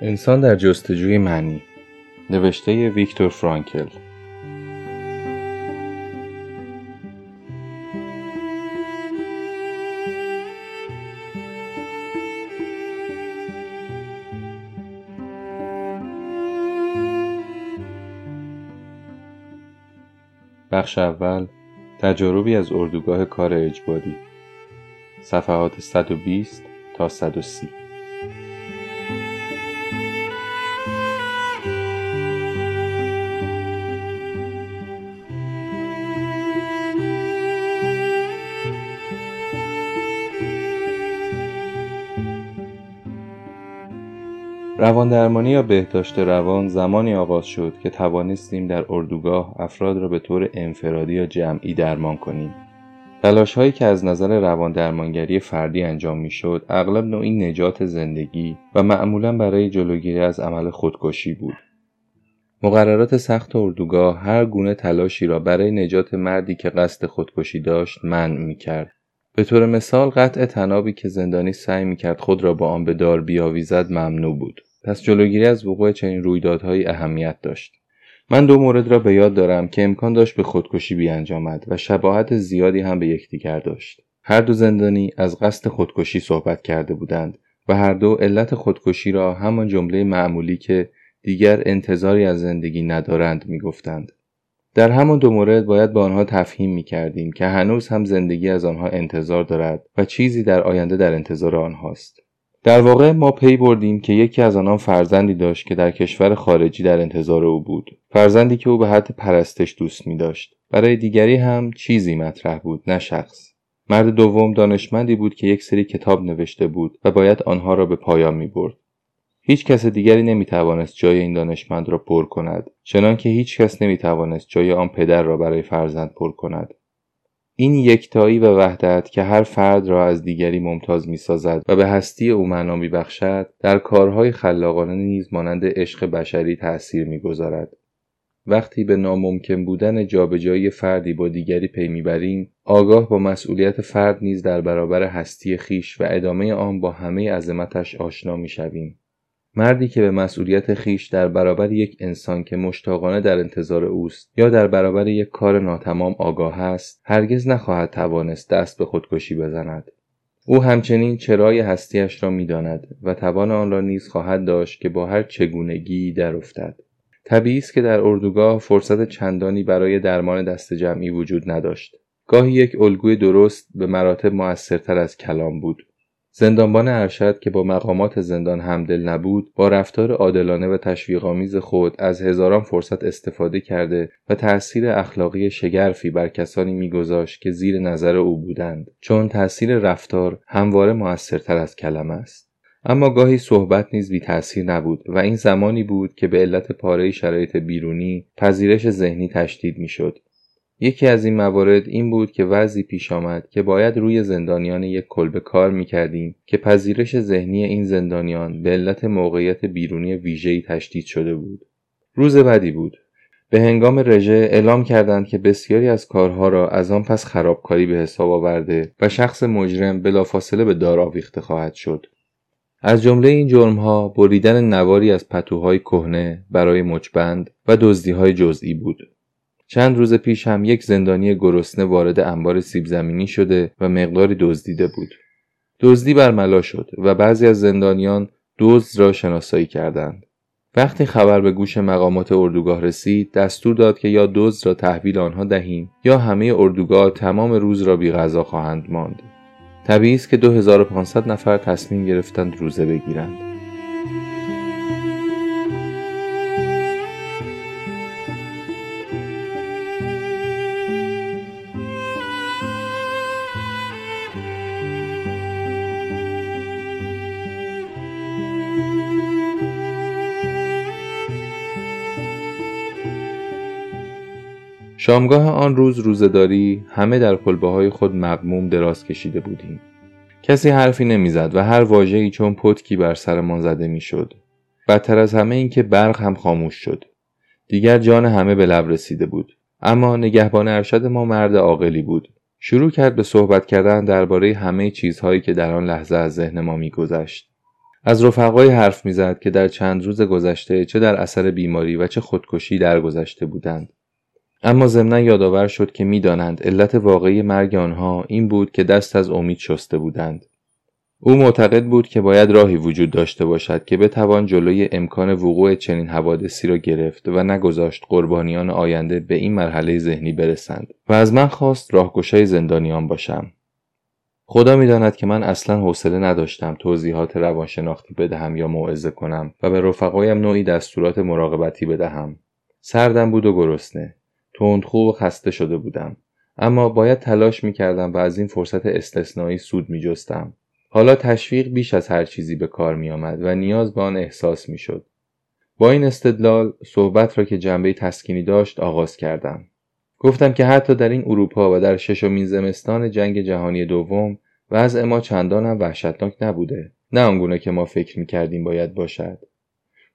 انسان در جستجوی معنی. نوشته ویکتور فرانکل. بخش اول تجاربی از اردوگاه کار اجباری. صفحات 120 تا 130 روان درمانی یا بهداشت روان زمانی آغاز شد که توانستیم در اردوگاه افراد را به طور انفرادی یا جمعی درمان کنیم. تلاش هایی که از نظر روان درمانگری فردی انجام می شد اغلب نوعی نجات زندگی و معمولا برای جلوگیری از عمل خودکشی بود. مقررات سخت اردوگاه هر گونه تلاشی را برای نجات مردی که قصد خودکشی داشت منع می کرد. به طور مثال قطع تنابی که زندانی سعی می کرد خود را با آن به دار بیاویزد ممنوع بود. پس جلوگیری از وقوع چنین رویدادهایی اهمیت داشت. من دو مورد را به یاد دارم که امکان داشت به خودکشی بیانجامد و شباهت زیادی هم به یکدیگر داشت. هر دو زندانی از قصد خودکشی صحبت کرده بودند و هر دو علت خودکشی را همان جمله معمولی که دیگر انتظاری از زندگی ندارند می‌گفتند. در همان دو مورد باید به آنها تفهیم می کردیم که هنوز هم زندگی از آنها انتظار دارد و چیزی در آینده در انتظار آنهاست. در واقع ما پی بردیم که یکی از آنان فرزندی داشت که در کشور خارجی در انتظار او بود. فرزندی که او به حد پرستش دوست می داشت برای دیگری هم چیزی مطرح بود نه شخص. مرد دوم دانشمندی بود که یک سری کتاب نوشته بود و باید آنها را به پایان می برد. هیچ کس دیگری نمی توانست جای این دانشمند را پر کند چنانکه هیچ کس نمی توانست جای آن پدر را برای فرزند پر کند. این یکتایی و وحدت که هر فرد را از دیگری ممتاز می سازد و به هستی او معنا می بخشد در کارهای خلاقانه نیز مانند عشق بشری تأثیر می گذارد. وقتی به ناممکن بودن جابجایی فردی با دیگری پی می‌بریم آگاه با مسئولیت فرد نیز در برابر هستی خیش و ادامه آن با همه عظمتش آشنا می‌شویم مردی که به مسئولیت خیش در برابر یک انسان که مشتاقانه در انتظار اوست یا در برابر یک کار ناتمام آگاه است هرگز نخواهد توانست دست به خودکشی بزند. او همچنین چرای هستیش را می‌داند و توان آن را نیز خواهد داشت که با هر چگونگی افتد. طبیعی است که در اردوگاه فرصت چندانی برای درمان دست جمعی وجود نداشت. گاهی یک الگوی درست به مراتب موثرتر از کلام بود. زندانبان ارشد که با مقامات زندان همدل نبود با رفتار عادلانه و تشویقآمیز خود از هزاران فرصت استفاده کرده و تأثیر اخلاقی شگرفی بر کسانی میگذاشت که زیر نظر او بودند. چون تأثیر رفتار همواره موثرتر از کلمه است. اما گاهی صحبت نیز بی تأثیر نبود و این زمانی بود که به علت پاره شرایط بیرونی پذیرش ذهنی تشدید می‌شد. یکی از این موارد این بود که وضعی پیش آمد که باید روی زندانیان یک کلبه کار می‌کردیم که پذیرش ذهنی این زندانیان به علت موقعیت بیرونی ویژه‌ای تشدید شده بود. روز بدی بود. به هنگام رژه اعلام کردند که بسیاری از کارها را از آن پس خرابکاری به حساب آورده و شخص مجرم بلافاصله به دار آویخته خواهد شد. از جمله این جرمها بریدن نواری از پتوهای کهنه برای مچبند و دزدیهای جزئی بود. چند روز پیش هم یک زندانی گرسنه وارد انبار سیب زمینی شده و مقداری دزدیده بود. دزدی برملا شد و بعضی از زندانیان دزد را شناسایی کردند. وقتی خبر به گوش مقامات اردوگاه رسید دستور داد که یا دزد را تحویل آنها دهیم یا همه اردوگاه تمام روز را بی غذا خواهند ماند. طبیعی است که 2500 نفر تصمیم گرفتند روزه بگیرند. شامگاه آن روز روزداری همه در کلبه های خود مقموم دراز کشیده بودیم. کسی حرفی نمی‌زد و هر واژه‌ای چون پتکی بر سرمان زده می‌شد. بدتر از همه اینکه برق هم خاموش شد. دیگر جان همه به لب رسیده بود. اما نگهبان ارشد ما مرد عاقلی بود. شروع کرد به صحبت کردن درباره همه چیزهایی که در آن لحظه از ذهن ما میگذشت. از رفقای حرف می‌زد که در چند روز گذشته چه در اثر بیماری و چه خودکشی درگذشته بودند. اما ضمنا یادآور شد که می‌دانند علت واقعی مرگ آنها این بود که دست از امید شسته بودند. او معتقد بود که باید راهی وجود داشته باشد که بتوان جلوی امکان وقوع چنین حوادثی را گرفت و نگذاشت قربانیان آینده به این مرحله ذهنی برسند و از من خواست راهگشای زندانیان باشم. خدا می‌داند که من اصلا حوصله نداشتم توضیحات روانشناختی بدهم یا موعظه کنم و به رفقایم نوعی دستورات مراقبتی بدهم. سردم بود و گرسنه. تندخو و خسته شده بودم اما باید تلاش می‌کردم و از این فرصت استثنایی سود میجستم حالا تشویق بیش از هر چیزی به کار می آمد و نیاز به آن احساس می شد. با این استدلال صحبت را که جنبه تسکینی داشت آغاز کردم. گفتم که حتی در این اروپا و در ششمین زمستان جنگ جهانی دوم وضع ما چندان هم وحشتناک نبوده نه آنگونه که ما فکر می کردیم باید باشد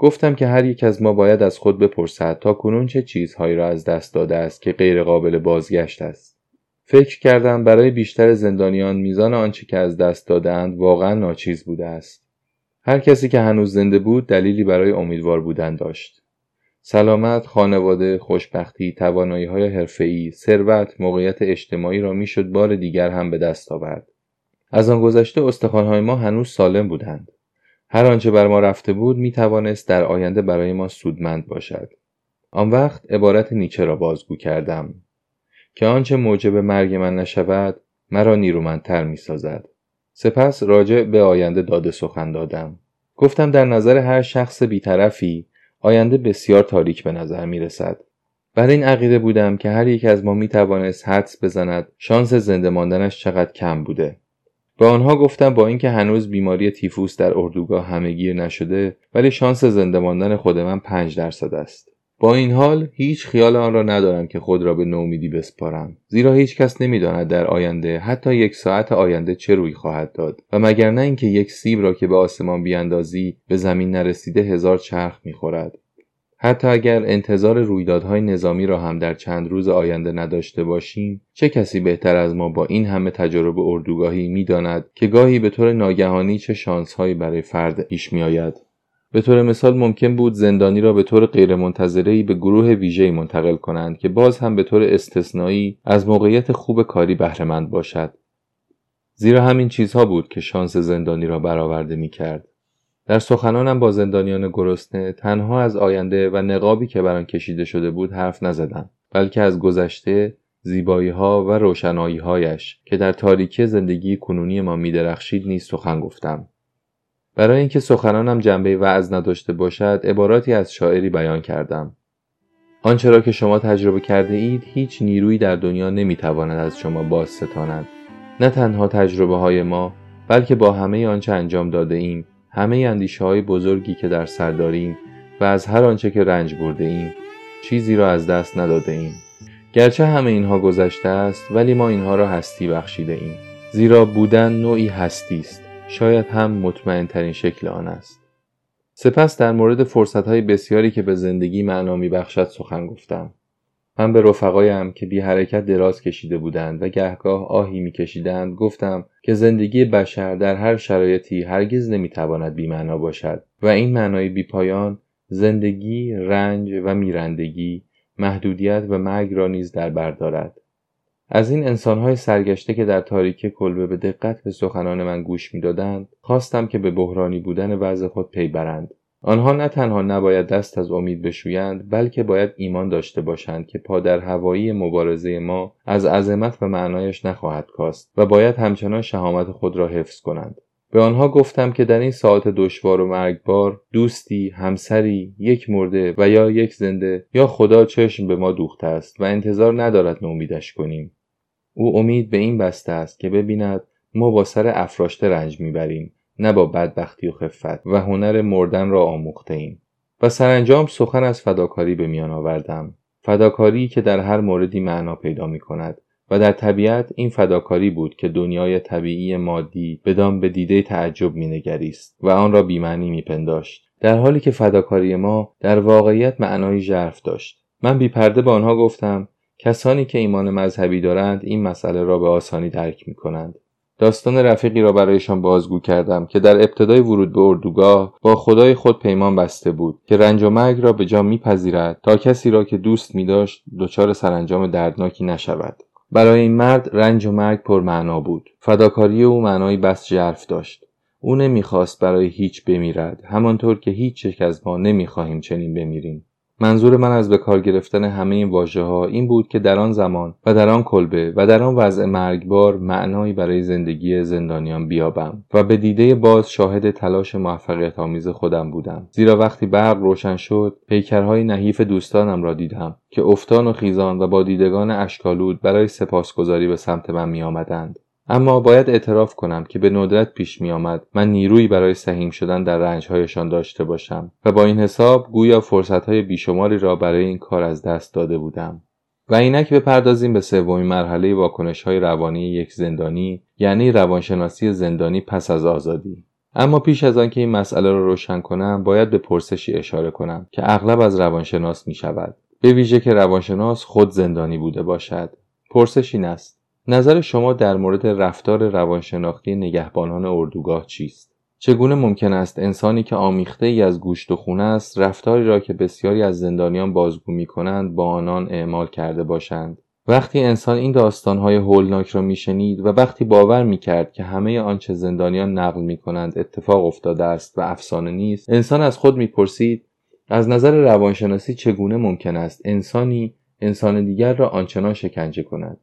گفتم که هر یک از ما باید از خود بپرسد تا کنون چه چیزهایی را از دست داده است که غیر قابل بازگشت است. فکر کردم برای بیشتر زندانیان میزان آنچه که از دست دادند واقعا ناچیز بوده است. هر کسی که هنوز زنده بود دلیلی برای امیدوار بودن داشت. سلامت خانواده خوشبختی توانایی های حرفه‌ای ثروت موقعیت اجتماعی را می‌شد بار دیگر هم به دست آورد. از آن گذشته استخوانهای ما هنوز سالم بودند. هر آنچه بر ما رفته بود می توانست در آینده برای ما سودمند باشد آن وقت عبارت نیچه را بازگو کردم که آنچه موجب مرگ من نشود مرا نیرومندتر می سازد. سپس راجع به آینده داده سخن دادم. گفتم در نظر هر شخص بیطرفی آینده بسیار تاریک به نظر می رسد. بر این عقیده بودم که هر یک از ما می توانست حدس بزند شانس زنده ماندنش چقدر کم بوده. به آنها گفتم با اینکه هنوز بیماری تیفوس در اردوگاه همهگیر نشده ولی شانس زنده ماندن خود من پنج درصد است. با این حال هیچ خیال آن را ندارم که خود را به نومیدی بسپارم. زیرا هیچ کس نمی‌داند در آینده حتی یک ساعت آینده چه روی خواهد داد. و مگر نه اینکه یک سیب را که به آسمان بیاندازی به زمین نرسیده هزار چرخ می‌خورد. حتی اگر انتظار رویدادهای نظامی را هم در چند روز آینده نداشته باشیم چه کسی بهتر از ما با این همه تجربه اردوگاهی می‌داند که گاهی به طور ناگهانی چه شانسهایی برای فرد پیش میآید به طور مثال ممکن بود زندانی را به طور غیرمنتظرهای به گروه ویژه‌ای منتقل کنند که باز هم به طور استثنایی از موقعیت خوب کاری بهرهمند باشد زیرا همین چیزها بود که شانس زندانی را برآورده می کرد. در سخنانم با زندانیان گرسنه تنها از آینده و نقابی که بر آن کشیده شده بود حرف نزدم بلکه از گذشته زیبایی ها و روشنایی هایش که در تاریکی زندگی کنونی ما می درخشید نیز سخن گفتم. برای اینکه سخنانم جنبه وعظ نداشته باشد عباراتی از شاعری بیان کردم. آنچه را که شما تجربه کرده اید هیچ نیرویی در دنیا نمی‌تواند از شما باز ستاند نه تنها تجربه های ما بلکه با همه آنچه انجام داده ایم همه اندیشه های بزرگی که در سر داریم و از هر آنچه که رنج برده ایم چیزی را از دست نداده ایم گرچه همه اینها گذشته است ولی ما اینها را هستی بخشیده ایم زیرا بودن نوعی هستی است شاید هم مطمئن ترین شکل آن است. سپس در مورد فرصت های بسیاری که به زندگی معنا می بخشد سخن گفتم. من به رفقایم که بی حرکت دراز کشیده بودند و گهگاه آهی می کشیدند گفتم که زندگی بشر در هر شرایطی هرگز نمی تواند بی معنا باشد و این معنای بی پایان زندگی، رنج و میرندگی، محدودیت و مرگ را نیز در بر دارد. از این انسانهای سرگشته که در تاریکی کلبه به دقت به سخنان من گوش می‌دادند خواستم که به بحرانی بودن وضع خود پی برند آنها نه تنها نباید دست از امید بشویند بلکه باید ایمان داشته باشند که پادر هوایی مبارزه ما از عظمت و معنایش نخواهد کاست و باید همچنان شهامت خود را حفظ کنند به آنها گفتم که در این ساعت دشوار و مرگبار دوستی، همسری، یک مرده و یا یک زنده یا خدا چشم به ما دوخته است و انتظار ندارد نومیدش کنیم. او امید به این بسته است که ببیند ما با سر افراشته رنج می‌بریم نه با بدبختی و خفت و هنر مردن را آموخته ایم. و سرانجام سخن از فداکاری به میان آوردم. فداکاری که در هر موردی معنا پیدا می کند. و در طبیعت این فداکاری بود که دنیای طبیعی مادی بدان به دیده تعجب مینگریست و آن را بیمعنی میپنداشت در حالی که فداکاری ما در واقعیت معنای ژرف داشت. من بیپرده به آنها گفتم کسانی که ایمان مذهبی دارند این مسئله را به آسانی درک می کنند. داستان رفیقی را برایشان بازگو کردم که در ابتدای ورود به اردوگاه با خدای خود پیمان بسته بود که رنج و مرگ را به جا میپذیرد تا کسی را که دوست می داشت دچار سرانجام دردناکی نشود. برای این مرد رنج و مرگ پرمعنا بود. فداکاری او معنایی بس ژرف داشت. او نمی‌خواست برای هیچ بمیرد همانطور که هیچ یک از ما نمی‌خواهیم چنین بمیریم. منظور من از به کار گرفتن همه این واژه ها این بود که در آن زمان و در آن کلبه و در آن وضع مرگبار معنایی برای زندگی زندانیان بیابم و به دیده باز شاهد تلاش موفقیت آمیز خودم بودم زیرا وقتی برق روشن شد پیکرهای نحیف دوستانم را دیدم که افتان و خیزان و با دیدگان اشکالود برای سپاسگزاری به سمت من می آمدند. اما باید اعتراف کنم که به ندرت پیش می آمد من نیرویی برای سهیم شدن در رنجهایشان داشته باشم و با این حساب گویا فرصتهای بیشماری را برای این کار از دست داده بودم. و اینک بپردازیم به سومین مرحله واکنش های روانی یک زندانی یعنی روانشناسی زندانی پس از آزادی. اما پیش از آنکه این مسئله را روشن کنم باید به پرسشی اشاره کنم که اغلب از روانشناس می شود به ویژه که روانشناس خود زندانی بوده باشد. پرسش این است نظر شما در مورد رفتار روانشناختی نگهبانان اردوگاه چیست؟ چگونه ممکن است انسانی که آمیخته ای از گوشت و خونه است رفتاری را که بسیاری از زندانیان بازگو می کنند با آنان اعمال کرده باشند؟ وقتی انسان این داستانهای هولناک را میشنید و وقتی باور می‌کرد که همه آنچه زندانیان نقل می کنند اتفاق افتاده است و افسانه نیست انسان از خود می‌پرسید از نظر روانشناسی چگونه ممکن است انسانی انسان دیگر را آنچنان شکنجه کند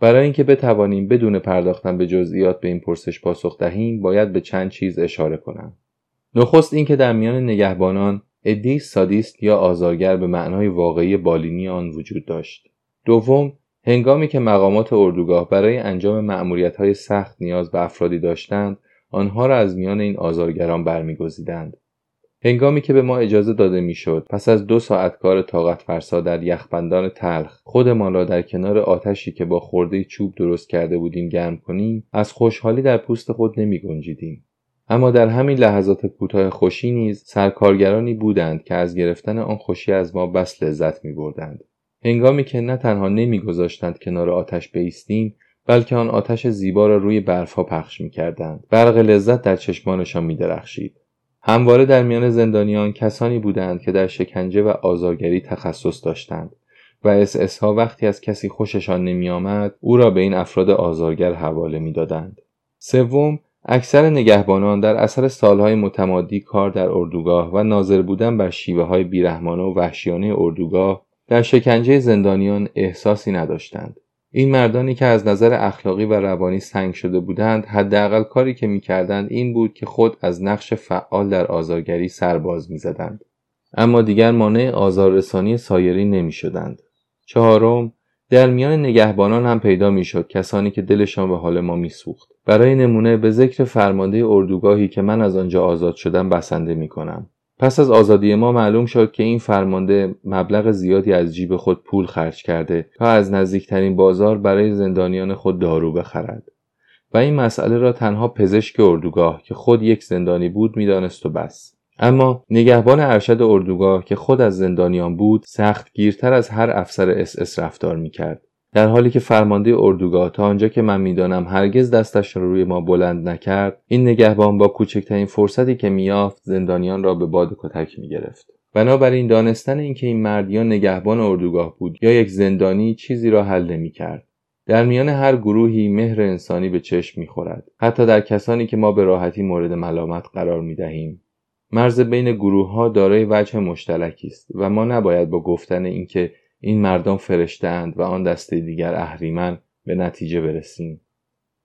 برای اینکه بتوانیم بدون پرداختن به جزئیات به این پرسش پاسخ دهیم باید به چند چیز اشاره کنم. نخست اینکه در میان نگهبانان عدهای سادیست یا آزارگر به معنای واقعی بالینی آن وجود داشت. دوم هنگامی که مقامات اردوگاه برای انجام معمولیت های سخت نیاز به افرادی داشتند آنها را از میان این آزارگران برمیگزیدند. هنگامی که به ما اجازه داده می‌شد پس از دو ساعت کار طاقت فرسا در یخبندان تلخ خودمان را در کنار آتشی که با خورده چوب درست کرده بودیم گرم کنیم از خوشحالی در پوست خود نمی گنجیدیم. اما در همین لحظات کوتاه خوشی نیز سرکارگرانی بودند که از گرفتن آن خوشی از ما بس لذت می بردند. هنگامی که نه تنها نمیگذاشتند کنار آتش بیستیم بلکه آن آتش زیبا را روی برفها پخش می کردند. برق لذت در چشمانشان می درخشید. همواره در میان زندانیان کسانی بودند که در شکنجه و آزارگری تخصص داشتند و اس ها وقتی از کسی خوششان نمی آمد او را به این افراد آزارگر حواله می دادند. سوم اکثر نگهبانان در اثر سالهای متمادی کار در اردوگاه و ناظر بودن بر شیوه های بیرحمانه و وحشیانه اردوگاه در شکنجه زندانیان احساسی نداشتند. این مردانی که از نظر اخلاقی و روانی سنگ شده بودند حداقل کاری که می‌کردند این بود که خود از نقش فعال در آزارگری سرباز می‌زدند. اما دیگر مانع آزاررسانی سایری نمی‌شدند. چهارم در میان نگهبانان هم پیدا می‌شد کسانی که دلشان به حال ما میسوخت. برای نمونه به ذکر فرمانده اردوگاهی که من از آنجا آزاد شدم بسنده می‌کنم. پس از آزادی ما معلوم شد که این فرمانده مبلغ زیادی از جیب خود پول خرج کرده تا از نزدیکترین بازار برای زندانیان خود دارو بخرد. و این مسئله را تنها پزشک اردوگاه که خود یک زندانی بود می‌دانست و بس اما نگهبان ارشد اردوگاه که خود از زندانیان بود سخت گیرتر از هر افسر اس اس رفتار می‌کرد. در حالی که فرمانده اردوگاه تا آنجا که من می‌دانم هرگز دستش را روی ما بلند نکرد این نگهبان با کوچکترین فرصتی که می‌یافت زندانیان را به باد کتک می‌گرفت. بنابراین دانستن اینکه این مرد یا نگهبان اردوگاه بود یا یک زندانی چیزی را حل نمی‌کرد. در میان هر گروهی مهر انسانی به چشم می‌خورد. حتی در کسانی که ما به راحتی مورد ملامت قرار می‌دهیم. مرز بین گروه ها دارای وجه مشترکی است و ما نباید با گفتن اینکه این مردم فرشته و آن دسته دیگر اهریمن به نتیجه برسیم.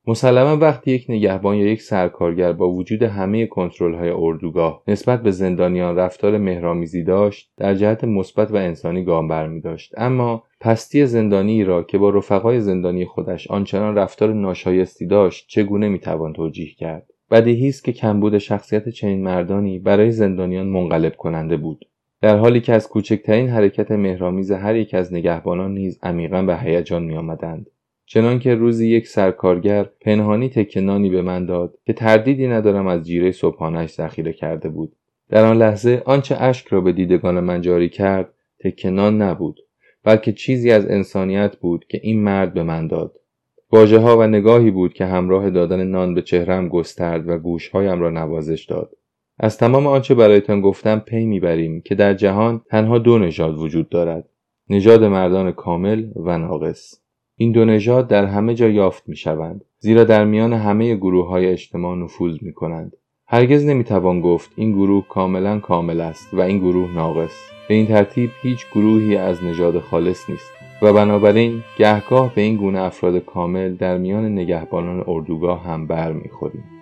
مسلما وقتی یک نگهبان یا یک سرکارگر با وجود همه کنترل های اردوگاه نسبت به زندانیان رفتار مهرامیزی داشت در جهت مثبت و انسانی گام برمی داشت اما پستی زندانی را که با رفقای زندانی خودش آنچنان رفتار ناشایستی داشت چگونه می‌توان توجیه کرد؟ بدیهی است که کمبود شخصیت چنین مردانی برای زندانیان منقلب کننده بود. در حالی که از کوچکترین حرکت مهرامیز هر یک از نگهبانان نیز عمیقا به هیجان آمدند. چنانکه روزی یک سرکارگر پنهانی تکنانی به من داد که تردیدی ندارم از جیره صبحانش ذخیره کرده بود. در آن لحظه آنچه اشک را به دیدگان من جاری کرد تکنان نبود بلکه چیزی از انسانیت بود که این مرد به من داد. واژه ها و نگاهی بود که همراه دادن نان به چهرم گسترد و گوشهایم را نوازش داد. از تمام آنچه برایتان گفتم پی می‌بریم که در جهان تنها دو نژاد وجود دارد. نژاد مردان کامل و ناقص. این دو نژاد در همه جا یافت می شوند زیرا در میان همه گروه های اجتماع نفوذ می کنند هرگز نمی‌توان گفت این گروه کاملا کامل است و این گروه ناقص. به این ترتیب هیچ گروهی از نژاد خالص نیست. و بنابراین گهگاه به این گونه افراد کامل در میان نگهبانان اردوگاه هم بر می‌خوریم